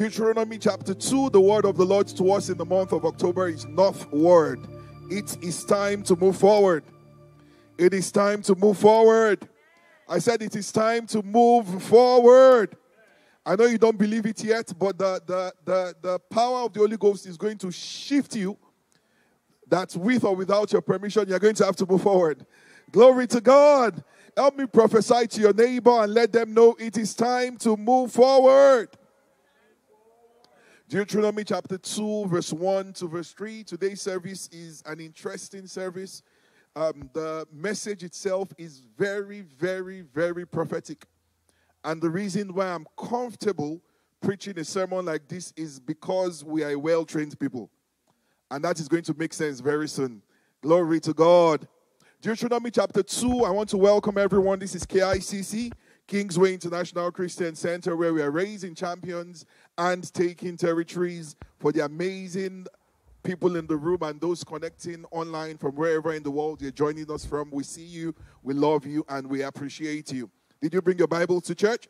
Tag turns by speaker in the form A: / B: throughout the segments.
A: Deuteronomy chapter 2, the word of the Lord to us in the month of October is northward. It is time to move forward. It is time to move forward. I said it is time to move forward. I know you don't believe it yet, but the, the, the, the power of the Holy Ghost is going to shift you that with or without your permission, you're going to have to move forward. Glory to God. Help me prophesy to your neighbor and let them know it is time to move forward. Deuteronomy chapter 2, verse 1 to verse 3. Today's service is an interesting service. Um, the message itself is very, very, very prophetic. And the reason why I'm comfortable preaching a sermon like this is because we are well trained people. And that is going to make sense very soon. Glory to God. Deuteronomy chapter 2, I want to welcome everyone. This is KICC, Kingsway International Christian Center, where we are raising champions and taking territories for the amazing people in the room and those connecting online from wherever in the world you're joining us from. We see you, we love you, and we appreciate you. Did you bring your Bibles to church?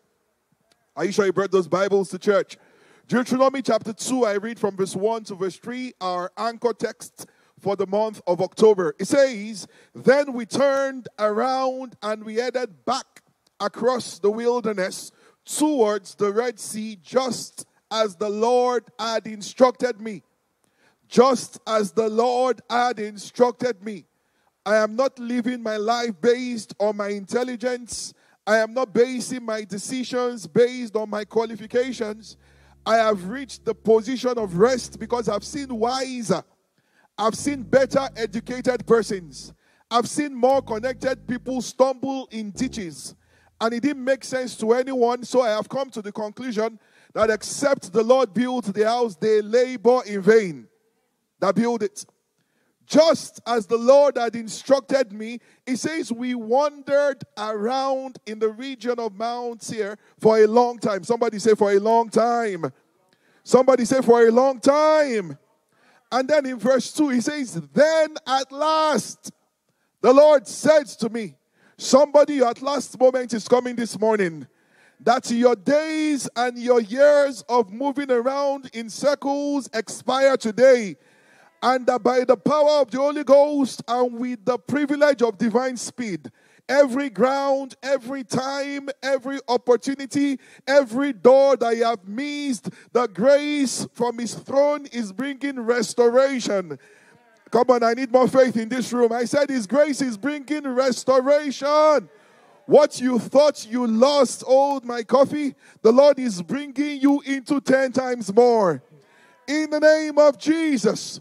A: Are you sure you brought those Bibles to church? Deuteronomy chapter 2, I read from verse 1 to verse 3, our anchor text for the month of October. It says, Then we turned around and we headed back across the wilderness towards the Red Sea, just as the Lord had instructed me. Just as the Lord had instructed me. I am not living my life based on my intelligence. I am not basing my decisions based on my qualifications. I have reached the position of rest because I've seen wiser, I've seen better educated persons, I've seen more connected people stumble in ditches, and it didn't make sense to anyone. So I have come to the conclusion that except the Lord build the house, they labor in vain that build it. Just as the Lord had instructed me, he says, we wandered around in the region of Mount Seir for a long time. Somebody say, for a long time. Somebody say, for a long time. And then in verse 2, he says, Then at last the Lord said to me, Somebody at last moment is coming this morning that your days and your years of moving around in circles expire today. And that by the power of the Holy Ghost and with the privilege of divine speed, every ground, every time, every opportunity, every door that you have missed, the grace from His throne is bringing restoration. Come on, I need more faith in this room. I said His grace is bringing restoration. What you thought you lost, old my coffee, the Lord is bringing you into 10 times more. In the name of Jesus.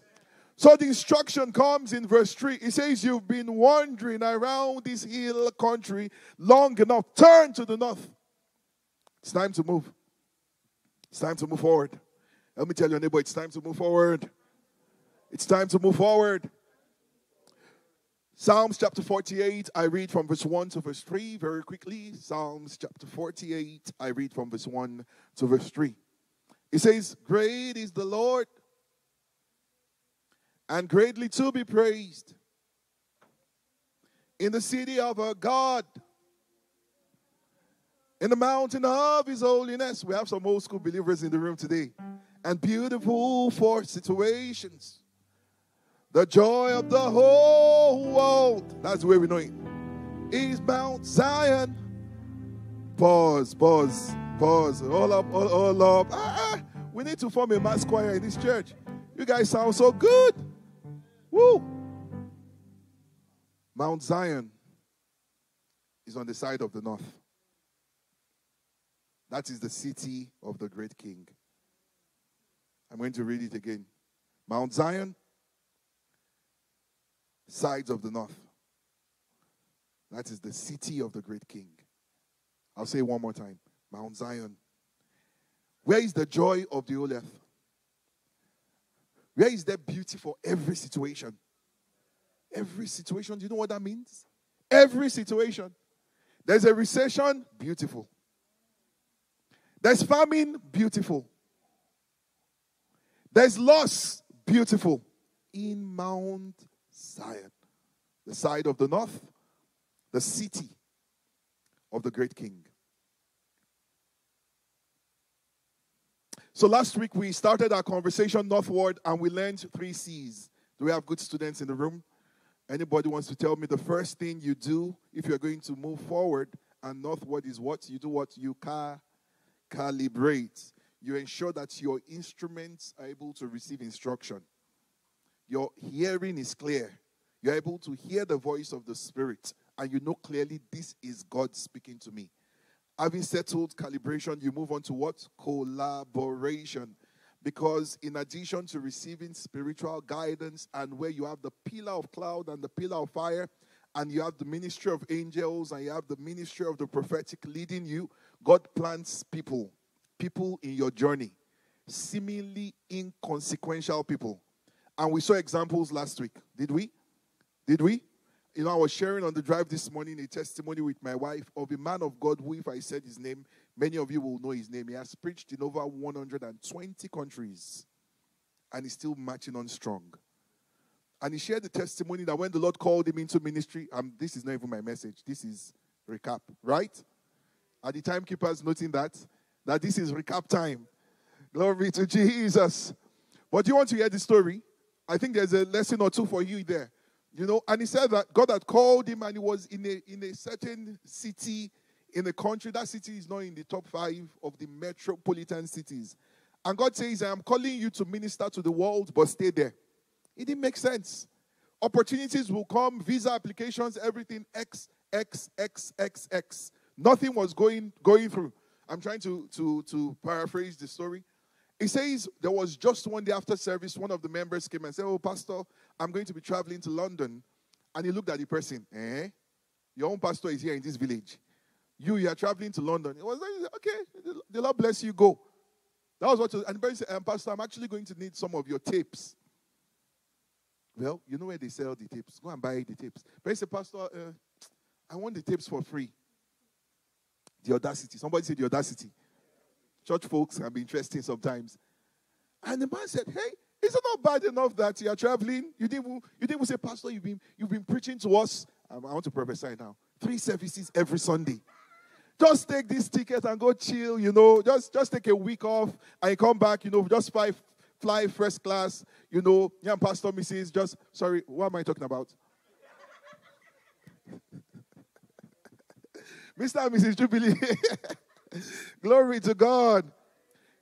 A: So the instruction comes in verse 3. It says, You've been wandering around this hill country long enough. Turn to the north. It's time to move. It's time to move forward. Let me tell your neighbor, it's time to move forward. It's time to move forward. Psalms chapter 48, I read from verse 1 to verse 3 very quickly. Psalms chapter 48, I read from verse 1 to verse 3. It says, Great is the Lord and greatly to be praised in the city of our God, in the mountain of his holiness. We have some old school believers in the room today, and beautiful for situations. The joy of the whole world, that's the way we know it, is Mount Zion. Pause, pause, pause. All up, all, all up. Ah, ah. We need to form a mass choir in this church. You guys sound so good. Woo! Mount Zion is on the side of the north. That is the city of the great king. I'm going to read it again. Mount Zion, sides of the north. That is the city of the great king. I'll say one more time Mount Zion. Where is the joy of the whole earth? Where is there beauty for every situation? Every situation. Do you know what that means? Every situation. There's a recession, beautiful. There's famine, beautiful. There's loss, beautiful. In Mount Zion, the side of the north, the city of the great king. So last week we started our conversation northward and we learned three C's. Do we have good students in the room? Anybody wants to tell me the first thing you do if you're going to move forward and northward is what? You do what? You car calibrate. You ensure that your instruments are able to receive instruction. Your hearing is clear. You're able to hear the voice of the Spirit, and you know clearly this is God speaking to me. Having settled calibration, you move on to what? Collaboration. Because in addition to receiving spiritual guidance, and where you have the pillar of cloud and the pillar of fire, and you have the ministry of angels, and you have the ministry of the prophetic leading you, God plants people, people in your journey, seemingly inconsequential people. And we saw examples last week, did we? Did we? You know, I was sharing on the drive this morning a testimony with my wife of a man of God who, if I said his name, many of you will know his name. He has preached in over 120 countries and he's still marching on strong. And he shared the testimony that when the Lord called him into ministry, um, this is not even my message, this is recap, right? Are the timekeepers noting that? That this is recap time. Glory to Jesus. But do you want to hear the story? I think there's a lesson or two for you there. You know, and he said that God had called him and he was in a in a certain city in a country. That city is not in the top five of the metropolitan cities. And God says, I am calling you to minister to the world, but stay there. It didn't make sense. Opportunities will come, visa applications, everything X, X, X, X, X. Nothing was going going through. I'm trying to to to paraphrase the story. He says there was just one day after service, one of the members came and said, Oh, Pastor, I'm going to be traveling to London. And he looked at the person, eh? Your own pastor is here in this village. You, you are traveling to London. It was like, okay, the Lord bless you, go. That was what, was, and the person said, um, Pastor, I'm actually going to need some of your tapes. Well, you know where they sell the tapes. Go and buy the tapes. But he said, Pastor, uh, I want the tapes for free. The audacity. Somebody said the audacity. Church folks can be interesting sometimes. And the man said, Hey, is it not bad enough that you are traveling? You didn't, you didn't say, Pastor, you've been, you've been preaching to us. Um, I want to prophesy now. Three services every Sunday. Just take this ticket and go chill, you know. Just, just take a week off and come back, you know, just fly, fly first class, you know. Yeah, Pastor, Mrs. Just, sorry, what am I talking about? Mr. and Mrs. Jubilee. Glory to God.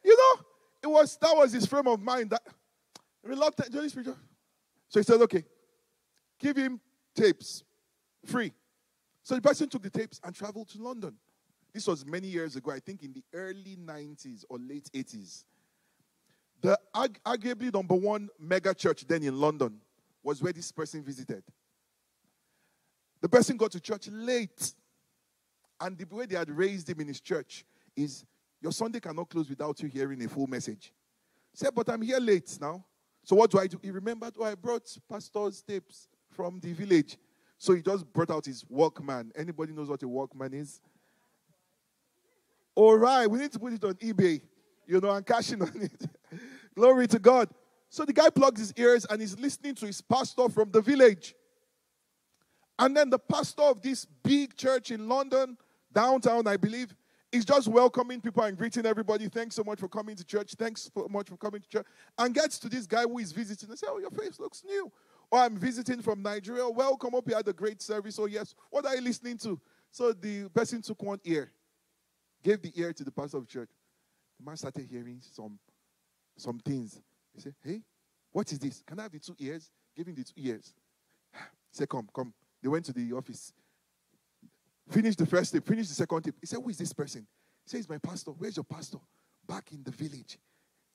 A: You know, it was that was his frame of mind that reluctant Holy Spirit. So he said, okay, give him tapes free. So the person took the tapes and traveled to London. This was many years ago, I think in the early 90s or late 80s. The arguably number one mega church then in London was where this person visited. The person got to church late. And the way they had raised him in his church is your Sunday cannot close without you hearing a full message. Said, But I'm here late now. So what do I do? He remembered, oh, I brought pastor's tapes from the village. So he just brought out his Walkman. Anybody knows what a Walkman is? All right, we need to put it on eBay, you know, and cashing on it. Glory to God. So the guy plugs his ears and he's listening to his pastor from the village. And then the pastor of this big church in London downtown, I believe. He's just welcoming people and greeting everybody. Thanks so much for coming to church. Thanks so much for coming to church. And gets to this guy who is visiting and say, Oh, your face looks new. Or I'm visiting from Nigeria. Welcome. Hope you had a great service. Oh, yes. What are you listening to? So the person took one ear, gave the ear to the pastor of church. The man started hearing some, some things. He said, Hey, what is this? Can I have the two ears? Give him the two ears. Ah, he said, Come, come. They went to the office. Finished the first tip, finish the second tip. He said, Who is this person? He said, He's my pastor. Where's your pastor? Back in the village.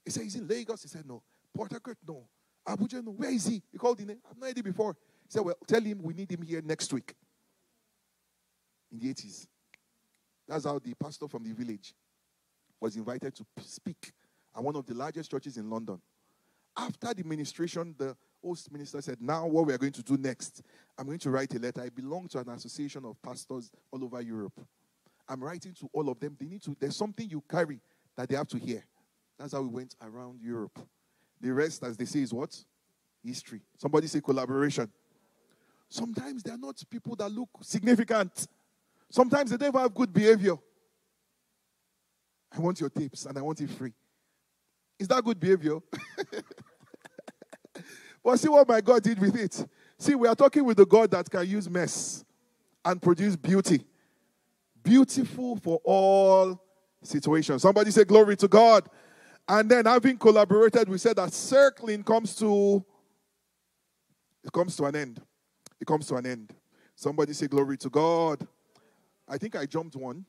A: He said, He's in Lagos. He said, No. Port Harcourt, no. Abuja, no. Where is he? He called in. I've no idea before. He said, Well, tell him we need him here next week. In the 80s. That's how the pastor from the village was invited to speak at one of the largest churches in London. After the ministration, the host minister said, Now, what we are going to do next, I'm going to write a letter. I belong to an association of pastors all over Europe. I'm writing to all of them. They need to, there's something you carry that they have to hear. That's how we went around Europe. The rest, as they say, is what? History. Somebody say collaboration. Sometimes they're not people that look significant. Sometimes they don't have good behavior. I want your tapes and I want it free. Is that good behavior? but see what my God did with it. See, we are talking with the God that can use mess and produce beauty. Beautiful for all situations. Somebody say, Glory to God. And then having collaborated, we said that circling comes to it comes to an end. It comes to an end. Somebody say glory to God. I think I jumped one.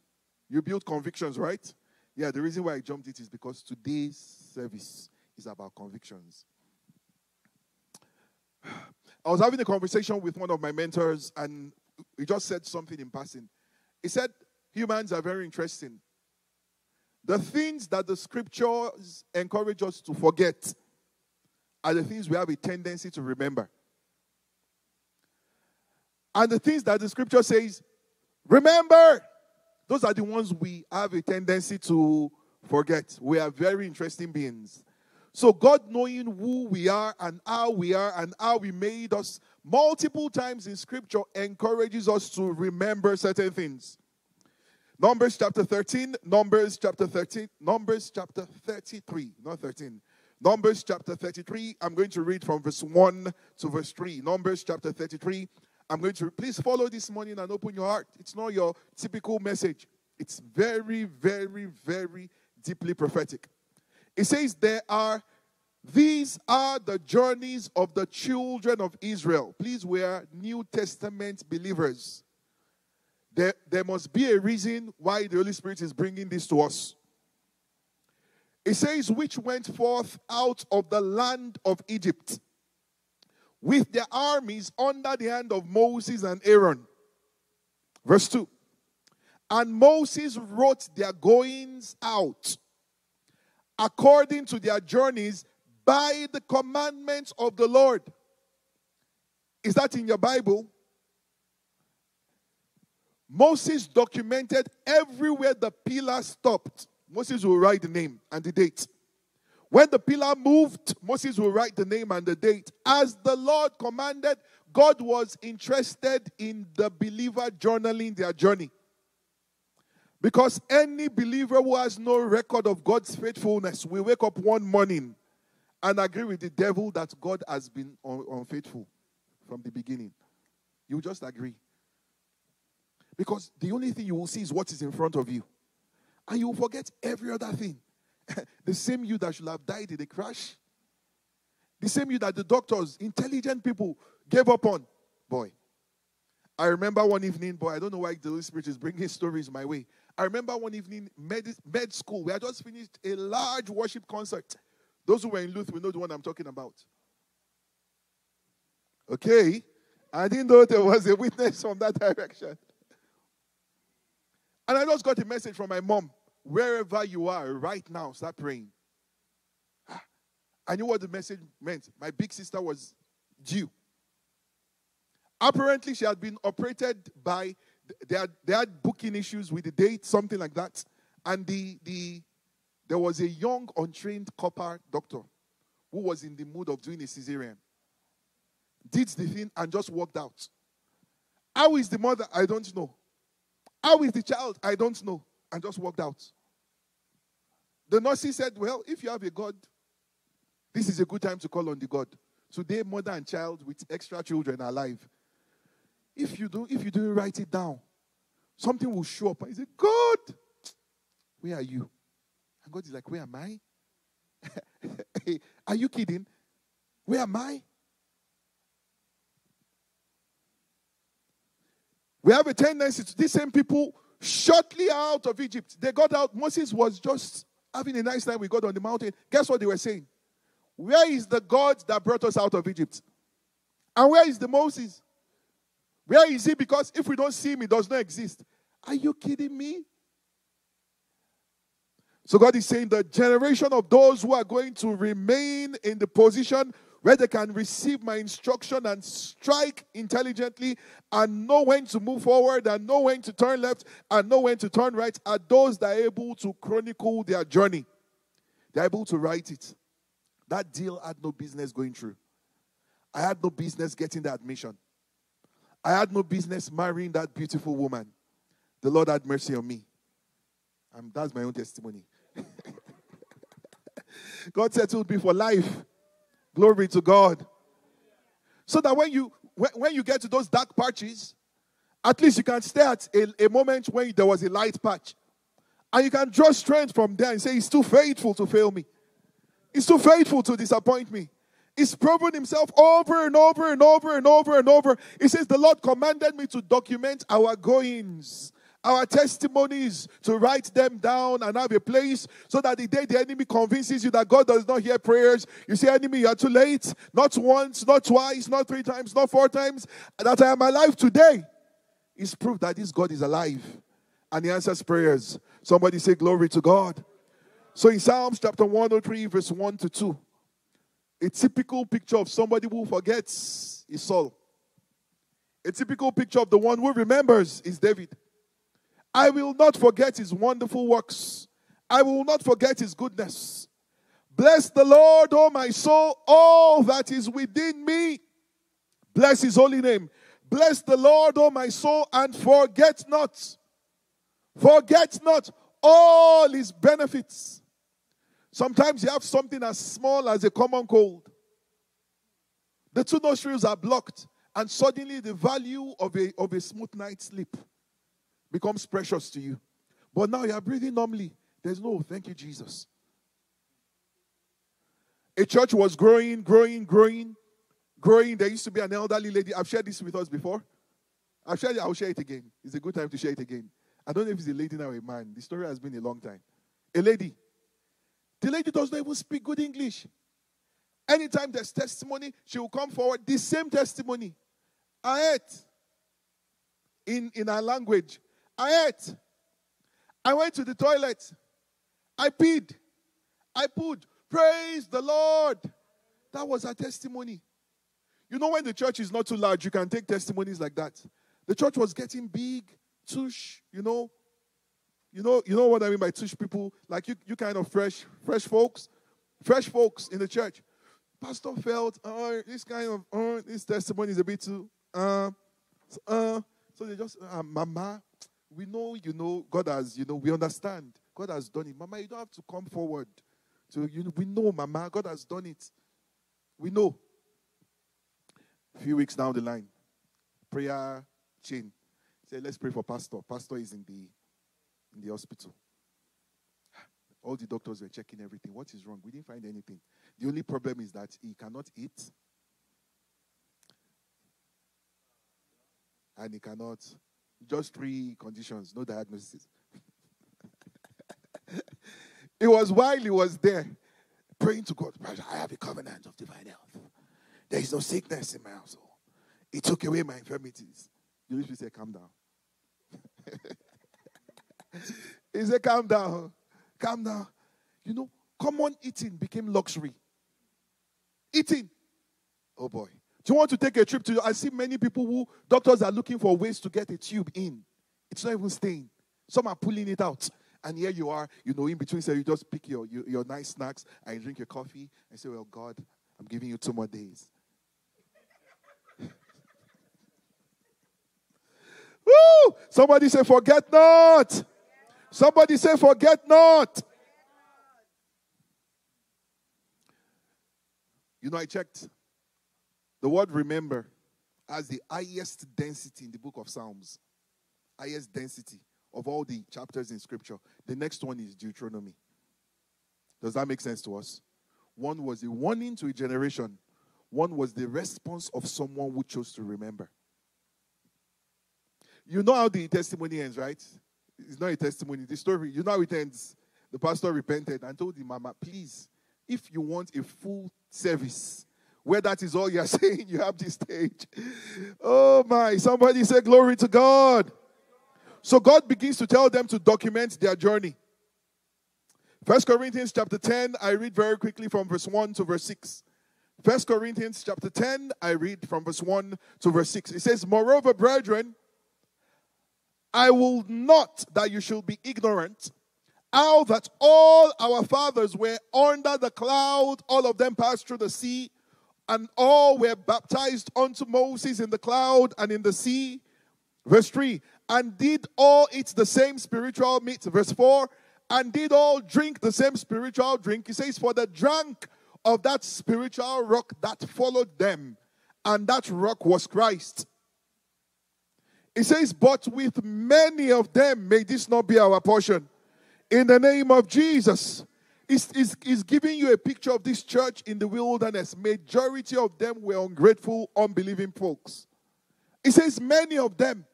A: You build convictions, right? Yeah, the reason why I jumped it is because today's service is about convictions. I was having a conversation with one of my mentors, and he just said something in passing. He said, Humans are very interesting. The things that the scriptures encourage us to forget are the things we have a tendency to remember. And the things that the scripture says, remember, those are the ones we have a tendency to forget. We are very interesting beings. So, God knowing who we are and how we are and how we made us multiple times in scripture encourages us to remember certain things. Numbers chapter 13, Numbers chapter 13, Numbers chapter 33, not 13. Numbers chapter 33, I'm going to read from verse 1 to verse 3. Numbers chapter 33, I'm going to, please follow this morning and open your heart. It's not your typical message, it's very, very, very deeply prophetic. It says, There are, these are the journeys of the children of Israel. Please, we are New Testament believers. There, there must be a reason why the Holy Spirit is bringing this to us. It says, which went forth out of the land of Egypt with their armies under the hand of Moses and Aaron. Verse 2. And Moses wrote their goings out according to their journeys by the commandments of the Lord. Is that in your Bible? Moses documented everywhere the pillar stopped. Moses will write the name and the date. When the pillar moved, Moses will write the name and the date. As the Lord commanded, God was interested in the believer journaling their journey. Because any believer who has no record of God's faithfulness will wake up one morning and agree with the devil that God has been unfaithful from the beginning. You just agree. Because the only thing you will see is what is in front of you. And you will forget every other thing. the same you that should have died in a crash. The same you that the doctors, intelligent people, gave up on. Boy. I remember one evening, boy, I don't know why the Holy Spirit is bringing stories my way. I remember one evening, med, med school, we had just finished a large worship concert. Those who were in Luth will know the one I'm talking about. Okay? I didn't know there was a witness from that direction. And I just got a message from my mom. Wherever you are right now, start praying. Ah, I knew what the message meant. My big sister was due. Apparently, she had been operated by, they had, they had booking issues with the date, something like that. And the, the, there was a young, untrained corper doctor who was in the mood of doing a cesarean. Did the thing and just walked out. How is the mother? I don't know. How is the child? I don't know. And just walked out. The nurse said, Well, if you have a God, this is a good time to call on the God. Today, mother and child with extra children are alive. If you do, if you don't write it down, something will show up. I say, God, where are you? And God is like, Where am I? are you kidding? Where am I? We have a tendency to these same people shortly out of Egypt. They got out. Moses was just having a nice time with God on the mountain. Guess what they were saying? Where is the God that brought us out of Egypt? And where is the Moses? Where is he? Because if we don't see him, he does not exist. Are you kidding me? So God is saying the generation of those who are going to remain in the position where they can receive my instruction and strike intelligently and know when to move forward and know when to turn left and know when to turn right are those that are able to chronicle their journey. They're able to write it. That deal had no business going through. I had no business getting the admission. I had no business marrying that beautiful woman. The Lord had mercy on me. Um, that's my own testimony. God settled me for life. Glory to God. So that when you when, when you get to those dark patches, at least you can stay at a, a moment when there was a light patch. And you can draw strength from there and say, He's too faithful to fail me. He's too faithful to disappoint me. He's proven himself over and over and over and over and over. He says, The Lord commanded me to document our goings, our testimonies, to write them down and have a place so that the day the enemy convinces you that God does not hear prayers, you say, Enemy, you are too late. Not once, not twice, not three times, not four times. That I am alive today is proof that this God is alive and he answers prayers. Somebody say, Glory to God. So in Psalms chapter 103, verse 1 to 2, a typical picture of somebody who forgets is Saul. A typical picture of the one who remembers is David. I will not forget his wonderful works. I will not forget his goodness. Bless the Lord, O my soul, all that is within me. Bless his holy name. Bless the Lord, O my soul, and forget not. Forget not all his benefits. Sometimes you have something as small as a common cold. The two nostrils are blocked, and suddenly the value of a, of a smooth night's sleep becomes precious to you. But now you are breathing normally. There's no, thank you, Jesus. A church was growing, growing, growing, growing. There used to be an elderly lady. I've shared this with us before. I've shared it, I'll share it again. It's a good time to share it again. I don't know if it's a lady now or a man. The story has been a long time. A lady. The lady does not even speak good English. Anytime there's testimony, she will come forward. The same testimony. I ate in, in her language. I ate. I went to the toilet. I peed. I pooed. Praise the Lord. That was her testimony. You know, when the church is not too large, you can take testimonies like that. The church was getting big, tush, you know. You know, you know what I mean by tush people? Like you, you kind of fresh, fresh folks, fresh folks in the church. Pastor felt, oh, this kind of, oh, this testimony is a bit too, uh, uh. So they just, uh, Mama, we know, you know, God has, you know, we understand. God has done it. Mama, you don't have to come forward. So you we know, Mama, God has done it. We know. A few weeks down the line, prayer chain. Say, let's pray for Pastor. Pastor is in the in the hospital. All the doctors were checking everything. What is wrong? We didn't find anything. The only problem is that he cannot eat. And he cannot. Just three conditions, no diagnosis. it was while he was there praying to God. I have a covenant of divine health. There is no sickness in my household. He took away my infirmities. The Holy Spirit said, Calm down. he said, Calm down. Calm down. You know, common eating became luxury. Eating. Oh boy. Do you want to take a trip to? I see many people who doctors are looking for ways to get a tube in. It's not even staying. Some are pulling it out. And here you are, you know, in between, so you just pick your, your, your nice snacks and you drink your coffee and say, Well, God, I'm giving you two more days. Woo! Somebody say, forget not. Somebody say, forget not. You know, I checked. The word remember has the highest density in the book of Psalms. Highest density of all the chapters in scripture. The next one is Deuteronomy. Does that make sense to us? One was a warning to a generation, one was the response of someone who chose to remember. You know how the testimony ends, right? It's not a testimony, the story. You know how it ends. The pastor repented and told the mama, please, if you want a full service, where that is all you're saying, you have this stage. Oh my, somebody say, Glory to God. So God begins to tell them to document their journey. First Corinthians chapter 10, I read very quickly from verse 1 to verse 6. First Corinthians chapter 10, I read from verse 1 to verse 6. It says, Moreover, brethren, I will not that you should be ignorant how that all our fathers were under the cloud, all of them passed through the sea, and all were baptized unto Moses in the cloud and in the sea. Verse 3 and did all eat the same spiritual meat. Verse 4 and did all drink the same spiritual drink. He says, For the drunk of that spiritual rock that followed them, and that rock was Christ. He says, But with many of them, may this not be our portion. In the name of Jesus. He's, he's, he's giving you a picture of this church in the wilderness. Majority of them were ungrateful, unbelieving folks. He says, Many of them.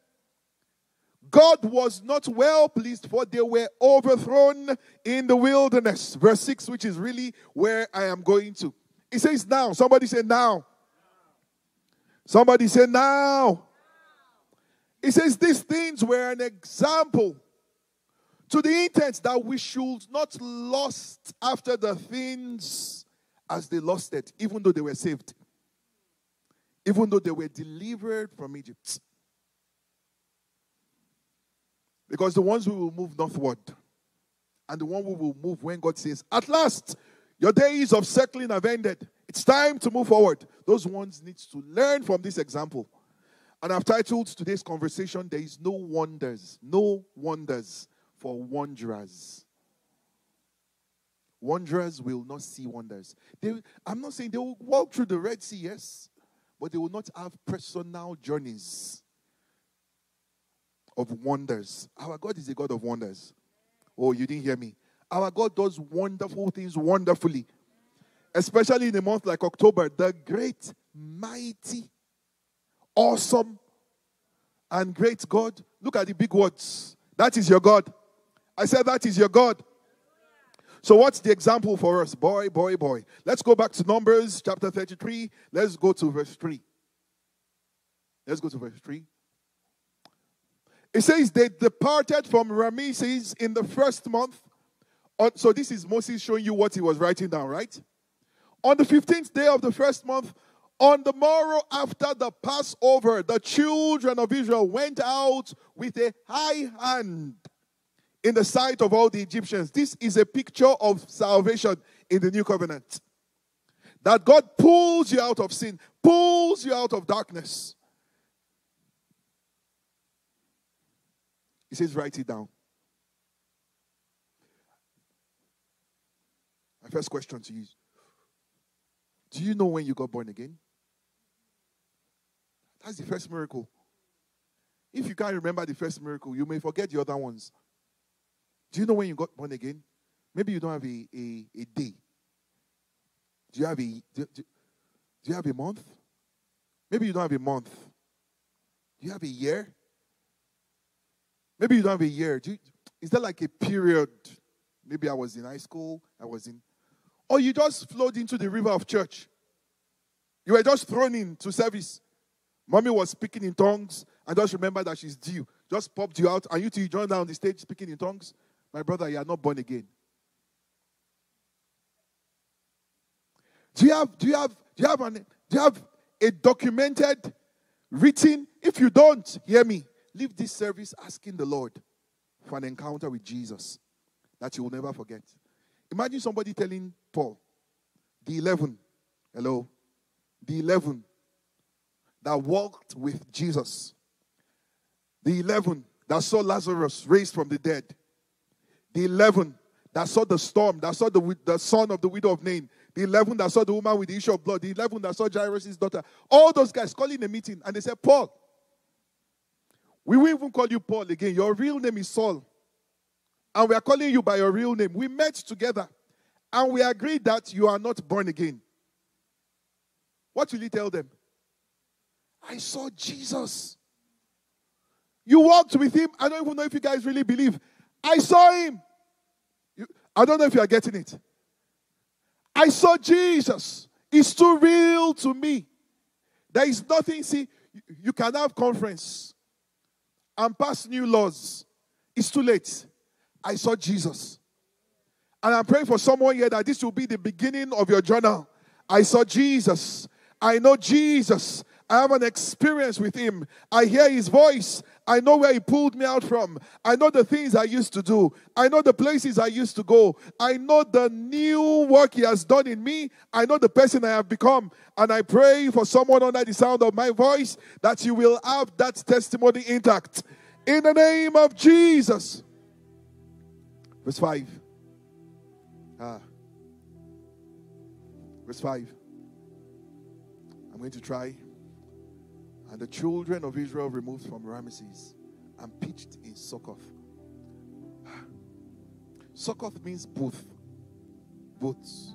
A: God was not well pleased, for they were overthrown in the wilderness. Verse 6, which is really where I am going to. He says, Now. Somebody say, Now. Somebody say, Now. He says these things were an example to the intent that we should not lust after the things as they lusted, even though they were saved, even though they were delivered from Egypt. Because the ones who will move northward and the one who will move when God says, At last, your days of circling have ended. It's time to move forward. Those ones need to learn from this example. And I've titled today's conversation, There is no wonders, no wonders for wanderers. Wanderers will not see wonders. They, I'm not saying they will walk through the Red Sea, yes, but they will not have personal journeys of wonders. Our God is a God of wonders. Oh, you didn't hear me. Our God does wonderful things wonderfully, especially in a month like October. The great, mighty, awesome, and great God. Look at the big words. That is your God. I said, That is your God. So, what's the example for us? Boy, boy, boy. Let's go back to Numbers chapter 33. Let's go to verse 3. Let's go to verse 3. It says, They departed from Ramesses in the first month. So, this is Moses showing you what he was writing down, right? On the 15th day of the first month, on the morrow after the Passover, the children of Israel went out with a high hand in the sight of all the Egyptians. This is a picture of salvation in the new covenant. That God pulls you out of sin, pulls you out of darkness. He says, write it down. My first question to you Do you know when you got born again? That's the first miracle. If you can't remember the first miracle, you may forget the other ones. Do you know when you got born again? Maybe you don't have a, a, a day. Do you have a do, do, do you have a month? Maybe you don't have a month. Do you have a year? Maybe you don't have a year. You, is that like a period? Maybe I was in high school, I was in. Or you just flowed into the river of church. You were just thrown into service. Mommy was speaking in tongues and just remember that she's due. Just popped you out and you two you joined down the stage speaking in tongues. My brother, you are not born again. Do you have do you have do you have an do you have a documented written? If you don't, hear me. Leave this service asking the Lord for an encounter with Jesus that you will never forget. Imagine somebody telling Paul, the 11, hello, the 11 that walked with Jesus. The 11 that saw Lazarus raised from the dead. The 11 that saw the storm, that saw the, the son of the widow of Nain. The 11 that saw the woman with the issue of blood. The 11 that saw Jairus' daughter. All those guys calling a meeting and they said, Paul, we won't even call you Paul again. Your real name is Saul. And we are calling you by your real name. We met together and we agreed that you are not born again. What will you tell them? I saw Jesus. You walked with him. I don't even know if you guys really believe. I saw him. I don't know if you are getting it. I saw Jesus. It's too real to me. There is nothing. See, you can have conference and pass new laws. It's too late. I saw Jesus. And I'm praying for someone here that this will be the beginning of your journal. I saw Jesus. I know Jesus. I have an experience with him. I hear his voice. I know where he pulled me out from. I know the things I used to do. I know the places I used to go. I know the new work he has done in me. I know the person I have become. And I pray for someone under the sound of my voice that you will have that testimony intact. In the name of Jesus. Verse 5. Ah. Verse 5. I'm going to try. And the children of Israel removed from Ramesses and pitched in Succoth. Succoth means booth. Booths.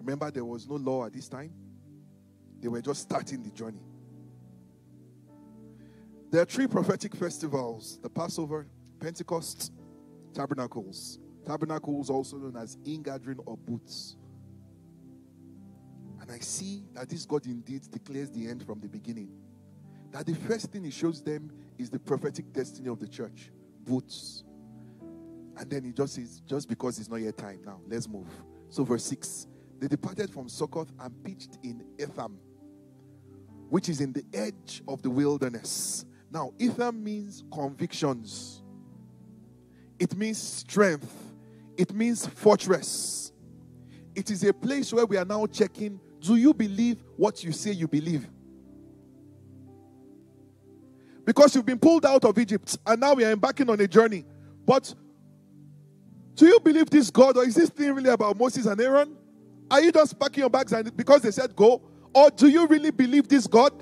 A: Remember, there was no law at this time, they were just starting the journey. There are three prophetic festivals the Passover, Pentecost, Tabernacles. Tabernacles, also known as ingathering or booths. And I see that this God indeed declares the end from the beginning. That the first thing he shows them is the prophetic destiny of the church boots. And then he just says, just because it's not yet time now, let's move. So, verse 6 they departed from Succoth and pitched in Etham, which is in the edge of the wilderness. Now, Etham means convictions, it means strength, it means fortress. It is a place where we are now checking do you believe what you say you believe? Because you've been pulled out of Egypt and now we are embarking on a journey. But do you believe this God or is this thing really about Moses and Aaron? Are you just packing your bags and because they said go? Or do you really believe this God?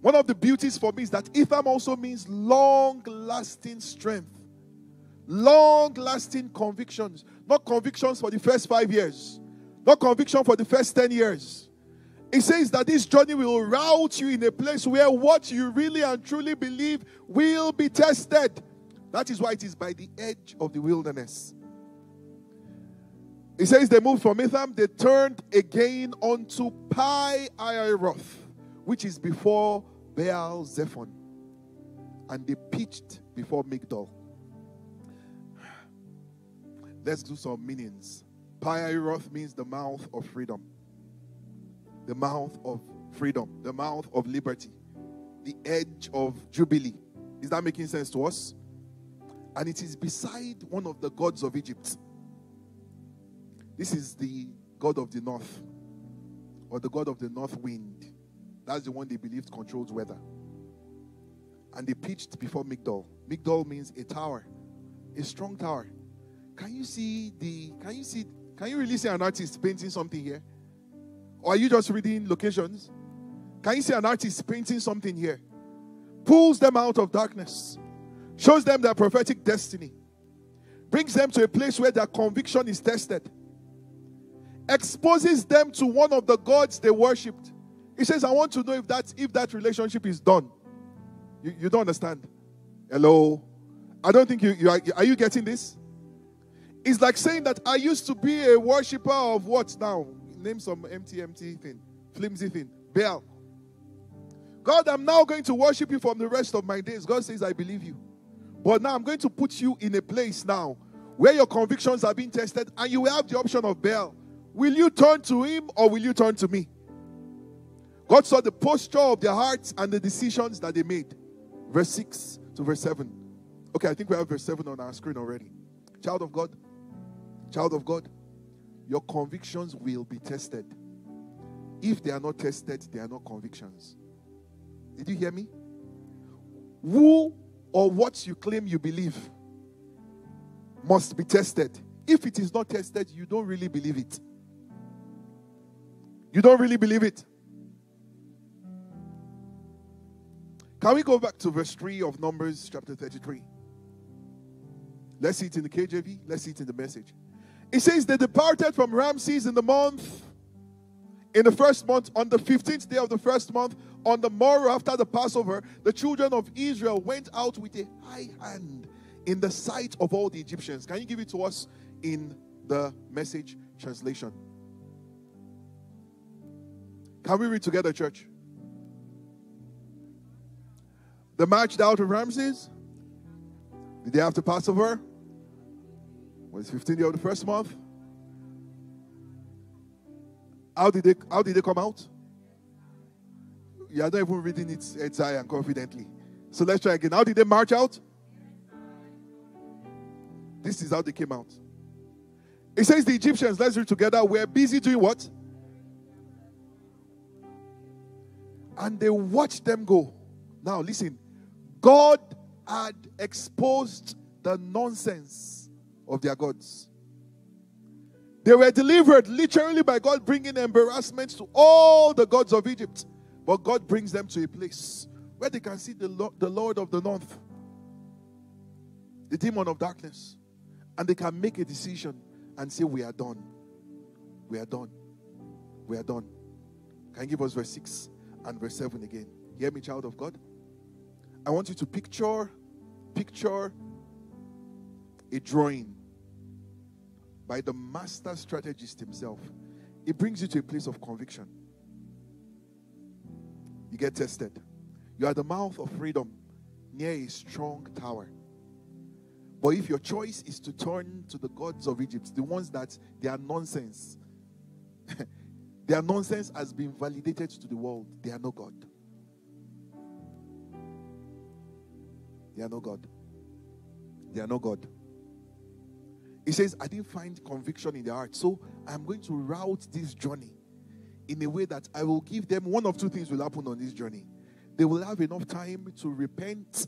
A: One of the beauties for me is that Etham also means long lasting strength, long lasting convictions. Not convictions for the first five years, not conviction for the first 10 years. It says that this journey will route you in a place where what you really and truly believe will be tested. That is why it is by the edge of the wilderness. He says they moved from Etham, they turned again onto Pi Hahiroth, which is before Baal Zephon, and they pitched before Migdol. Let's do some meanings. Pi Hahiroth means the mouth of freedom, the mouth of freedom, the mouth of liberty, the edge of jubilee. Is that making sense to us? And it is beside one of the gods of Egypt. This is the God of the north, or the God of the north wind. That's the one they believed controls weather. And they pitched before Migdol. Migdol means a tower, a strong tower. Can you see the, can you see, can you really see an artist painting something here? Or are you just reading locations? Can you see an artist painting something here? Pulls them out of darkness, shows them their prophetic destiny, brings them to a place where their conviction is tested exposes them to one of the gods they worshipped. He says, I want to know if that if that relationship is done. You, you don't understand. Hello? I don't think you, you are, are you getting this? It's like saying that I used to be a worshiper of what now? Name some empty, empty thing, flimsy thing. Baal. God, I'm now going to worship you from the rest of my days. God says, I believe you. But now I'm going to put you in a place now where your convictions are being tested and you will have the option of Baal. Will you turn to him or will you turn to me? God saw the posture of their hearts and the decisions that they made. Verse 6 to verse 7. Okay, I think we have verse 7 on our screen already. Child of God, child of God, your convictions will be tested. If they are not tested, they are not convictions. Did you hear me? Who or what you claim you believe must be tested. If it is not tested, you don't really believe it. You don't really believe it. Can we go back to verse 3 of Numbers chapter 33? Let's see it in the KJV. Let's see it in the message. It says, They departed from Ramses in the month, in the first month, on the 15th day of the first month, on the morrow after the Passover, the children of Israel went out with a high hand in the sight of all the Egyptians. Can you give it to us in the message translation? Can we read together, church? The march out of Ramses, the day after Passover, was 15 day of the first month. How did they how did they come out? You are not even reading it excited and confidently. So let's try again. How did they march out? This is how they came out. It says the Egyptians, let's read together, were busy doing what? and they watched them go. Now, listen, God had exposed the nonsense of their gods. They were delivered literally by God bringing embarrassment to all the gods of Egypt. But God brings them to a place where they can see the Lord, the Lord of the North, the demon of darkness, and they can make a decision and say, We are done. We are done. We are done. Can you give us verse 6 and verse 7 again? Hear me, child of God. I want you to picture, picture a drawing by the master strategist himself. It brings you to a place of conviction. You get tested. You are the mouth of freedom near a strong tower. But if your choice is to turn to the gods of Egypt, the ones that they are nonsense, their nonsense has been validated to the world. They are no God. They are no God. They are no God. He says, I didn't find conviction in their heart. So I'm going to route this journey in a way that I will give them one of two things will happen on this journey. They will have enough time to repent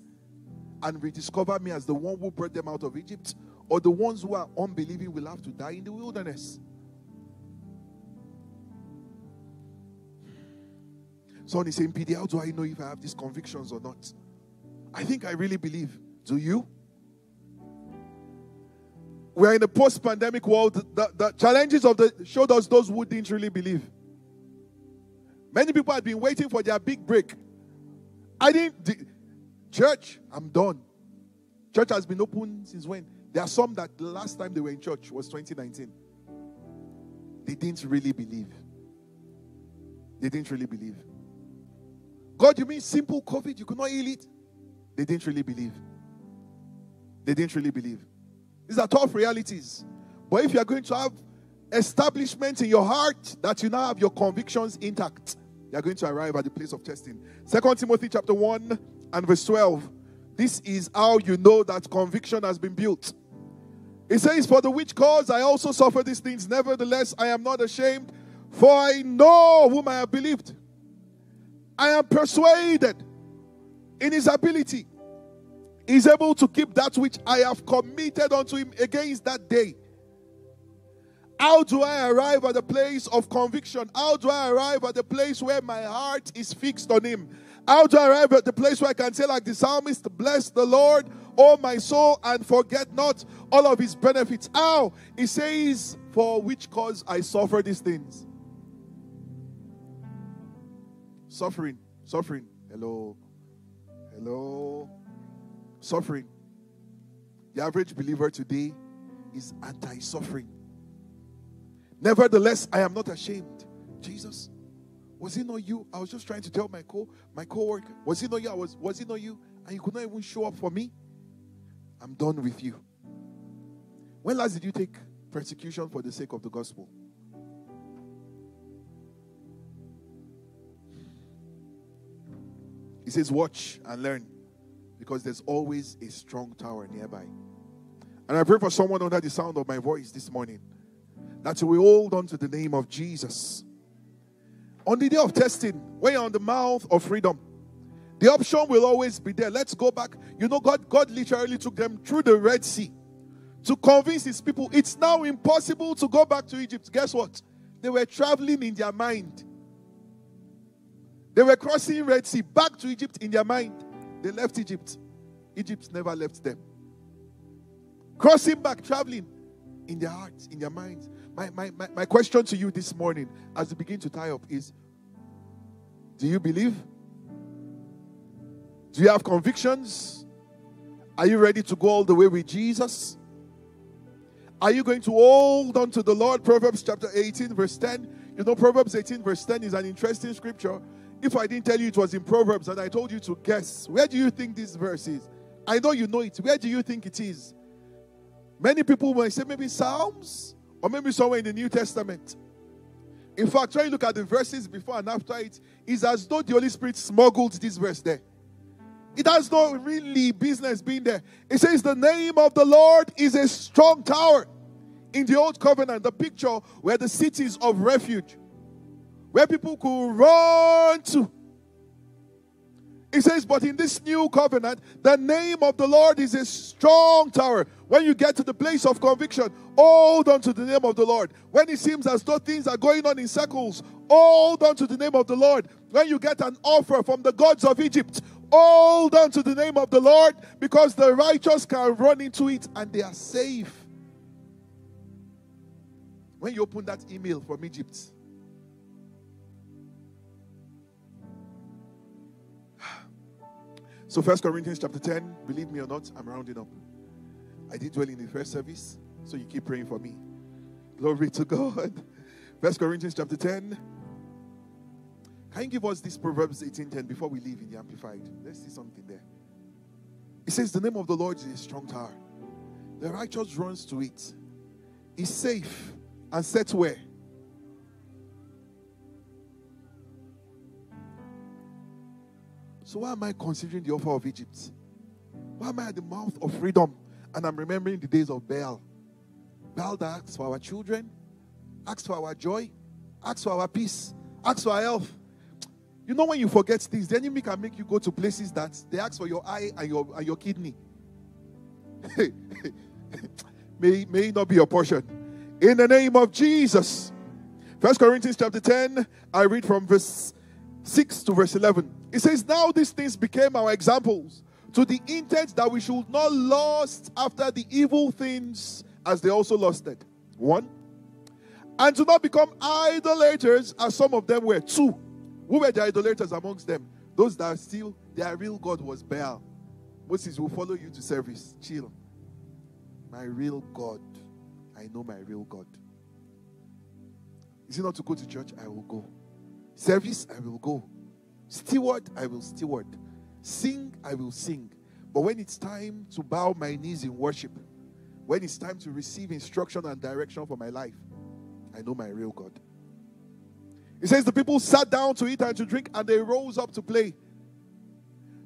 A: and rediscover me as the one who brought them out of Egypt, or the ones who are unbelieving will have to die in the wilderness. Someone is saying, PD, how do I know if I have these convictions or not? I think I really believe. Do you? We are in a post pandemic world. The, the challenges of the showed us those who didn't really believe. Many people had been waiting for their big break. I didn't. The, church, I'm done. Church has been open since when? There are some that the last time they were in church was 2019. They didn't really believe. They didn't really believe. God, you mean simple COVID? You could not heal it? They didn't really believe. They didn't really believe. These are tough realities. But if you are going to have establishment in your heart that you now have your convictions intact, you are going to arrive at the place of testing. Second Timothy chapter 1 and verse 12. This is how you know that conviction has been built. It says, For the which cause I also suffer these things. Nevertheless, I am not ashamed, for I know whom I have believed. I am persuaded in his ability is able to keep that which I have committed unto him against that day. How do I arrive at the place of conviction? How do I arrive at the place where my heart is fixed on him? How do I arrive at the place where I can say, like the psalmist, bless the Lord, O my soul, and forget not all of his benefits? How? He says, For which cause I suffer these things. Suffering, suffering. Hello. Hello. Suffering. The average believer today is anti suffering. Nevertheless, I am not ashamed. Jesus, was it not you? I was just trying to tell my co my co-worker. Was it not you? I was was it not you? And you could not even show up for me? I'm done with you. When last did you take persecution for the sake of the gospel? He says, Watch and learn because there's always a strong tower nearby. And I pray for someone under the sound of my voice this morning that we hold on to the name of Jesus. On the day of testing, when you're on the mouth of freedom, the option will always be there. Let's go back. You know, God, God literally took them through the Red Sea to convince his people it's now impossible to go back to Egypt. Guess what? They were traveling in their mind. They were crossing Red Sea back to Egypt in their mind. They left Egypt. Egypt never left them. Crossing back, traveling in their hearts, in their minds. My, my, my, my question to you this morning, as we begin to tie up, is Do you believe? Do you have convictions? Are you ready to go all the way with Jesus? Are you going to hold on to the Lord? Proverbs chapter 18, verse 10. You know, Proverbs 18, verse 10 is an interesting scripture if I didn't tell you it was in Proverbs and I told you to guess, where do you think this verse is? I know you know it. Where do you think it is? Many people might say maybe Psalms or maybe somewhere in the New Testament. In fact, when you look at the verses before and after it, it's as though the Holy Spirit smuggled this verse there. It has no really business being there. It says, The name of the Lord is a strong tower. In the old covenant, the picture were the cities of refuge where people could run to. It says, But in this new covenant, the name of the Lord is a strong tower. When you get to the place of conviction, hold on to the name of the Lord. When it seems as though things are going on in circles, hold on to the name of the Lord. When you get an offer from the gods of Egypt, hold on to the name of the Lord because the righteous can run into it and they are safe. When you open that email from Egypt, so First Corinthians chapter 10, believe me or not, I'm rounding up. I did well in the first service, so you keep praying for me. Glory to God. First Corinthians chapter 10. Can you give us this Proverbs 18:10 before we leave in the Amplified? Let's see something there. It says, The name of the Lord is a strong tower. The righteous runs to it. Is safe and set where? So why am I considering the offer of Egypt? Why am I at the mouth of freedom? And I'm remembering the days of Baal. Baal that asks for our children, asks for our joy, asks for our peace, asks for our health. You know when you forget things, the enemy can make you go to places that they ask for your eye and your, and your kidney. may, may not be your portion in the name of Jesus. First Corinthians chapter 10, I read from verse 6 to verse 11. It says, Now these things became our examples to the intent that we should not lust after the evil things as they also lusted. One, and to not become idolaters as some of them were. Two, who were the idolaters amongst them? Those that still, their real God was Baal. Moses will follow you to service. Chill. My real God I know my real God. Is it not to go to church? I will go. Service? I will go. Steward? I will steward. Sing? I will sing. But when it's time to bow my knees in worship, when it's time to receive instruction and direction for my life, I know my real God. It says the people sat down to eat and to drink, and they rose up to play.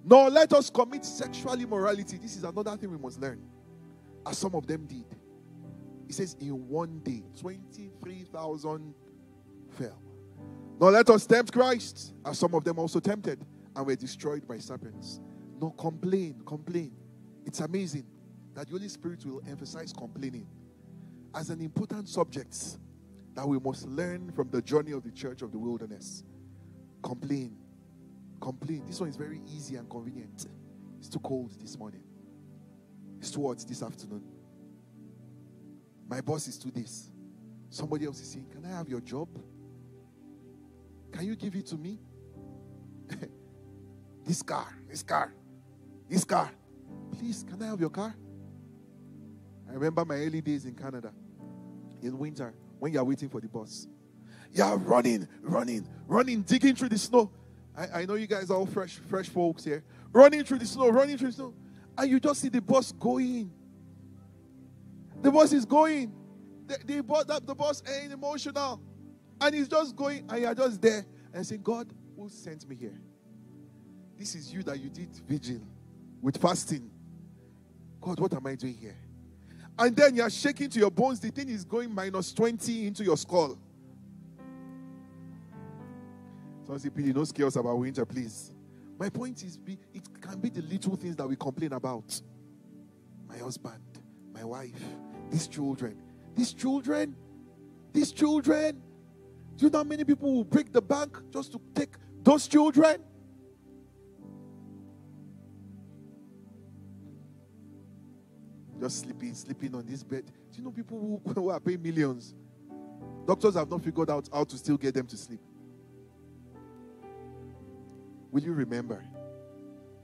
A: Nor let us commit sexual immorality. This is another thing we must learn, as some of them did. He says, in one day, 23,000 fell. Now let us tempt Christ, as some of them also tempted and were destroyed by serpents. No, complain, complain. It's amazing that the Holy Spirit will emphasize complaining as an important subject that we must learn from the journey of the church of the wilderness. Complain. Complain. This one is very easy and convenient. It's too cold this morning. It's too hot this afternoon. My boss is to this. Somebody else is saying, Can I have your job? Can you give it to me? this car, this car, this car. Please, can I have your car? I remember my early days in Canada in winter when you are waiting for the bus. You are running, running, running, digging through the snow. I, I know you guys are all fresh, fresh folks here. Running through the snow, running through the snow. And you just see the bus going. The bus is going. The, the, the, the boss ain't emotional. And he's just going, and you're just there and saying, God, who sent me here? This is you that you did vigil with fasting. God, what am I doing here? And then you're shaking to your bones. The thing is going minus 20 into your skull. So I say, please, no skills about winter, please. My point is, it can be the little things that we complain about. My husband, my wife, these children. These children, these children. Do you know how many people will break the bank just to take those children? Just sleeping, sleeping on this bed. Do you know people who, who are paying millions? Doctors have not figured out how to still get them to sleep. Will you remember?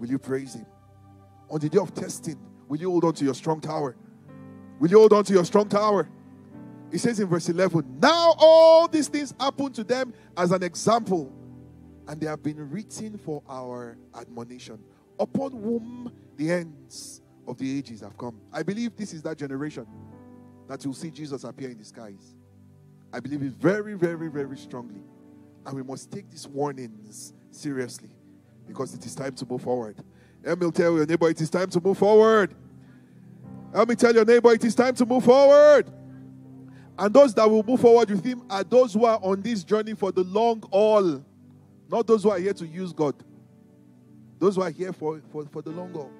A: Will you praise Him? On the day of testing, will you hold on to your strong tower? Will you hold on to your strong tower? He says in verse 11, Now all these things happen to them as an example, and they have been written for our admonition, upon whom the ends of the ages have come. I believe this is that generation that will see Jesus appear in the skies. I believe it very, very, very strongly. And we must take these warnings seriously because it is time to move forward. Let me tell your neighbor it is time to move forward. Let me tell your neighbor, it is time to move forward. And those that will move forward with him are those who are on this journey for the long haul, not those who are here to use God. Those who are here for, for, for the long haul.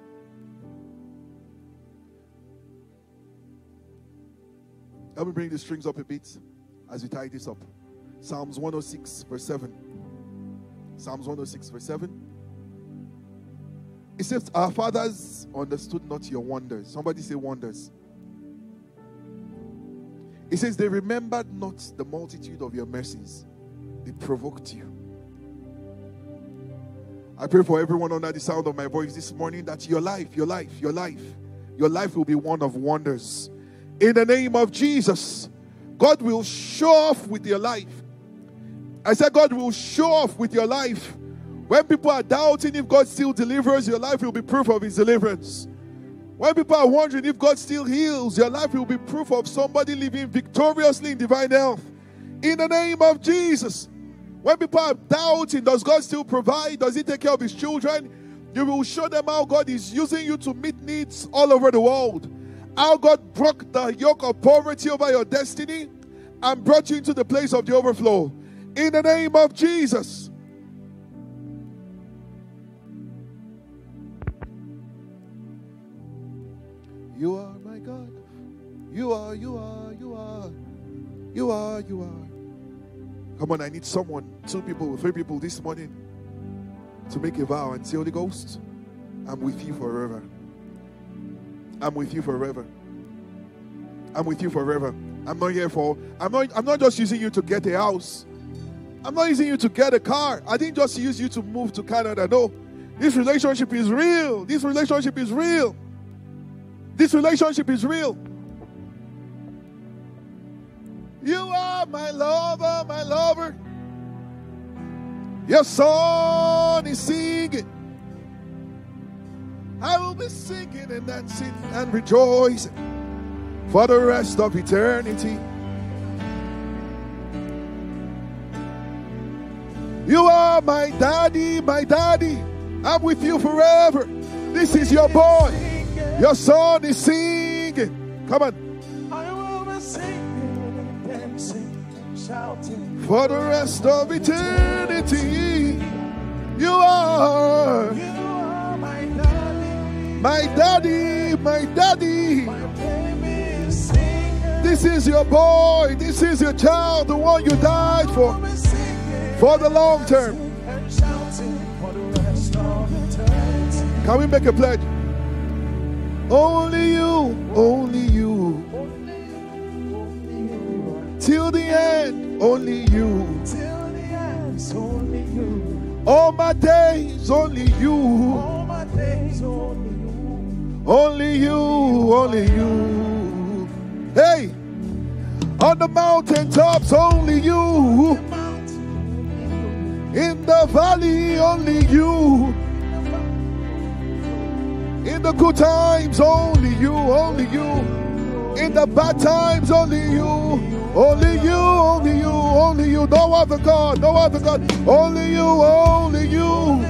A: Let me bring the strings up a bit as we tie this up. Psalms 106, verse 7. Psalms 106, verse 7. It says, Our fathers understood not your wonders. Somebody say wonders. It says, They remembered not the multitude of your mercies, they provoked you. I pray for everyone under the sound of my voice this morning that your life, your life, your life, your life will be one of wonders. In the name of Jesus, God will show off with your life. I said, God will show off with your life. When people are doubting if God still delivers, your life will be proof of His deliverance. When people are wondering if God still heals, your life will be proof of somebody living victoriously in divine health. In the name of Jesus. When people are doubting, does God still provide? Does He take care of His children? You will show them how God is using you to meet needs all over the world. How God broke the yoke of poverty over your destiny and brought you into the place of the overflow. In the name of Jesus. You are my God. You are, you are, you are. You are, you are. Come on, I need someone, two people, three people this morning to make a vow and say, Holy Ghost, I'm with you forever. I'm with you forever. I'm with you forever. I'm not here for I'm not I'm not just using you to get a house. I'm not using you to get a car. I didn't just use you to move to Canada. No. This relationship is real. This relationship is real. This relationship is real. You are my lover, my lover. Your song is singing. I will be singing and dancing and rejoicing for the rest of eternity. You are my daddy, my daddy. I'm with you forever. This is your boy. Your son is singing. Come on.
B: I will be singing, and dancing, shouting.
A: For the rest of eternity. You are.
B: You are my daddy,
A: My daddy, my daddy.
B: my baby is.
A: This is your boy. This is your child, the one you died for.
B: will be singing,
A: For the long term.
B: and shouting for the rest of eternity.
A: Can we make a pledge? Only you, only you. Till the end, only you.
B: till the end, only you.
A: All my days, only you.
B: All my days, only you.
A: Only you, only you. Hey, on the mountaintops, only you. In the valley, only you. In the good times, only you, only you. In the bad times, only you. Only you, only you, only you. No other God, no other God. Only you, only you.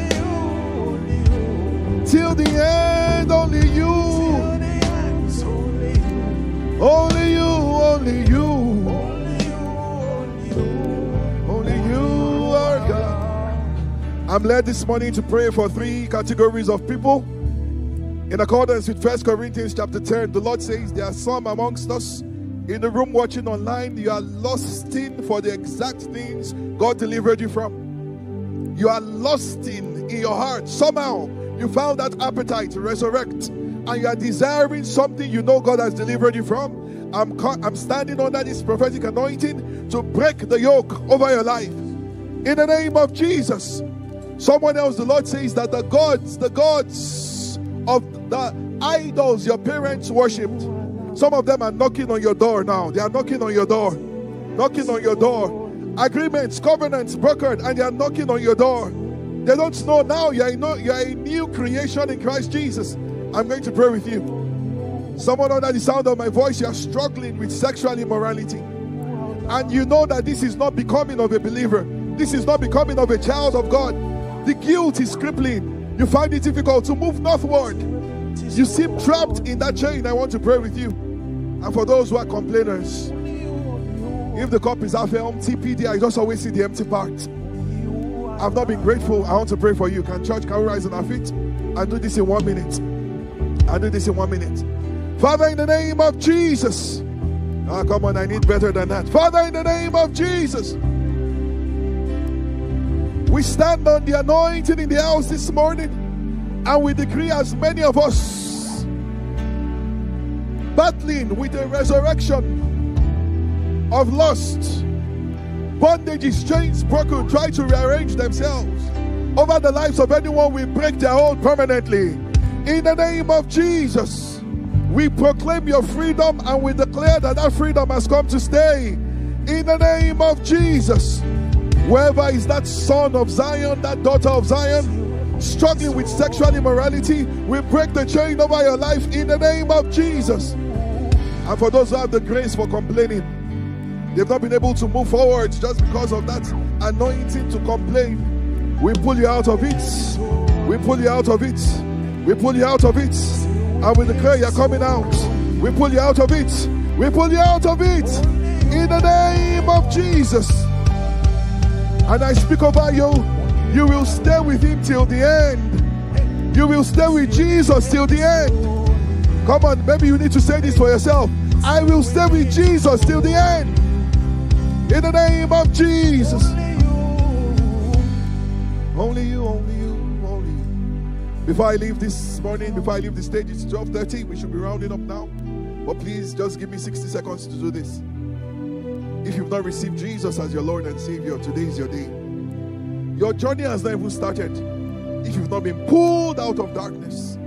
A: Till the end, only you.
B: Only you.
A: Only you, only you.
B: Only you, only you.
A: Only you are God. I'm led this morning to pray for three categories of people. In accordance with 1 Corinthians chapter 10, the Lord says there are some amongst us in the room watching online, you are lusting for the exact things God delivered you from. You are lusting in your heart. Somehow you found that appetite to resurrect, and you are desiring something you know God has delivered you from. I'm, I'm standing under this prophetic anointing to break the yoke over your life. In the name of Jesus. Someone else, the Lord says that the gods, the gods the idols your parents worshipped, some of them are knocking on your door now. They are knocking on your door, knocking on your door. Agreements, covenants brokered, and they are knocking on your door. They don't know now you are, you are a new creation in Christ Jesus. I'm going to pray with you. Someone under the sound of my voice, you are struggling with sexual immorality. And you know that this is not becoming of a believer. This is not becoming of a child of God. The guilt is crippling. You find it difficult to move northward. You seem trapped in that chain. I want to pray with you. And for those who are complainers, if the cup is half empty, PD, I just always see the empty part. I've not been grateful. I want to pray for you. Can church, can we rise on our feet and do this in one minute? I'll do this in one minute. Father, in the name of Jesus. Ah, come on, I need better than that. Father, in the name of Jesus. We stand on the anointing in the house this morning and we decree as many of us battling with the resurrection of lust, bondages, chains broken, try to rearrange themselves over the lives of anyone, we break their hold permanently. In the name of Jesus, we proclaim your freedom and we declare that that freedom has come to stay. In the name of Jesus, wherever is that son of Zion, that daughter of Zion, struggling with sexual immorality, we break the chain over your life in the name of Jesus. And for those who have the grace for complaining, they've not been able to move forward just because of that anointing to complain. We pull you out of it. We pull you out of it. We pull you out of it. And we declare you're coming out. We pull you out of it. We pull you out of it. In the name of Jesus. And I speak over you. You will stay with him till the end. You will stay with Jesus till the end. Come on, maybe you need to say this for yourself. I will stay with Jesus till the end. In the name of Jesus. Only you, only you, only you. Before I leave this morning, before I leave the stage, it's 12:30. We should be rounding up now. But please just give me 60 seconds to do this. If you've not received Jesus as your Lord and Savior, today is your day. Your journey has not even started. If you've not been pulled out of darkness,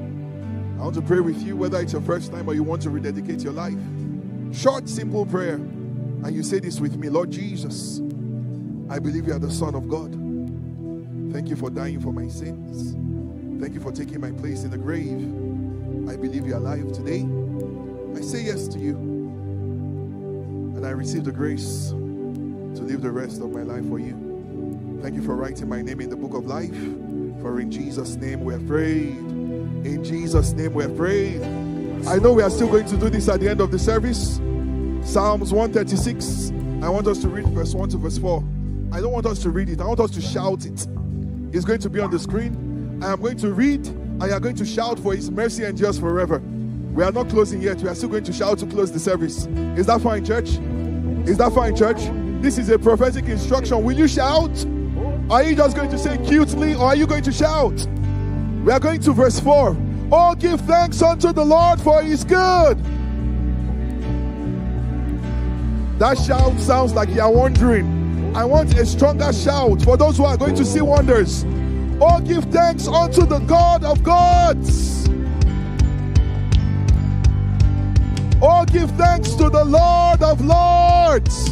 A: I want to pray with you, whether it's your first time or you want to rededicate your life. Short, simple prayer. And you say this with me Lord Jesus, I believe you are the Son of God. Thank you for dying for my sins. Thank you for taking my place in the grave. I believe you're alive today. I say yes to you. And I receive the grace to live the rest of my life for you. Thank you for writing my name in the book of life. For in Jesus' name we have prayed. In Jesus' name we have prayed. I know we are still going to do this at the end of the service. Psalms 136. I want us to read verse 1 to verse 4. I don't want us to read it, I want us to shout it. It's going to be on the screen. I am going to read, and you are going to shout for His mercy and endures forever. We are not closing yet. We are still going to shout to close the service. Is that fine, church? Is that fine, church? This is a prophetic instruction. Will you shout? Are you just going to say cutely, or are you going to shout? We are going to verse 4. Oh, give thanks unto the Lord, for He is good. That shout sounds like you are wondering. I want a stronger shout for those who are going to see wonders. Oh, give thanks unto the God of gods. Oh, give thanks to the Lord of lords.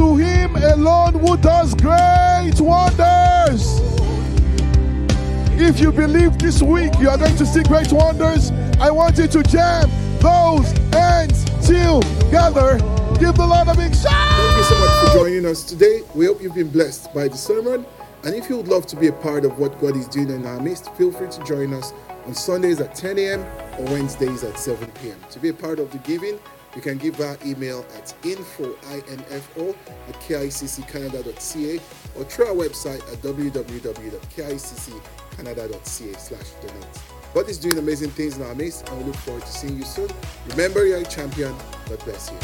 A: To him alone who does great wonders. If you believe this week you are going to see great wonders, I want you to jam those hands together. Give the Lord a big shout. Thank you so much for joining us today. We hope you've been blessed by the sermon. And if you would love to be a part of what God is doing in our midst, feel free to join us on Sundays at 10 a.m. or Wednesdays at 7 p.m. To be a part of the giving, you can give her email at info, I-N-F-O, at kicccanada.ca or through our website at www.kicccanada.ca slash donate. God doing amazing things in our midst and we look forward to seeing you soon. Remember, you're a champion. God bless you.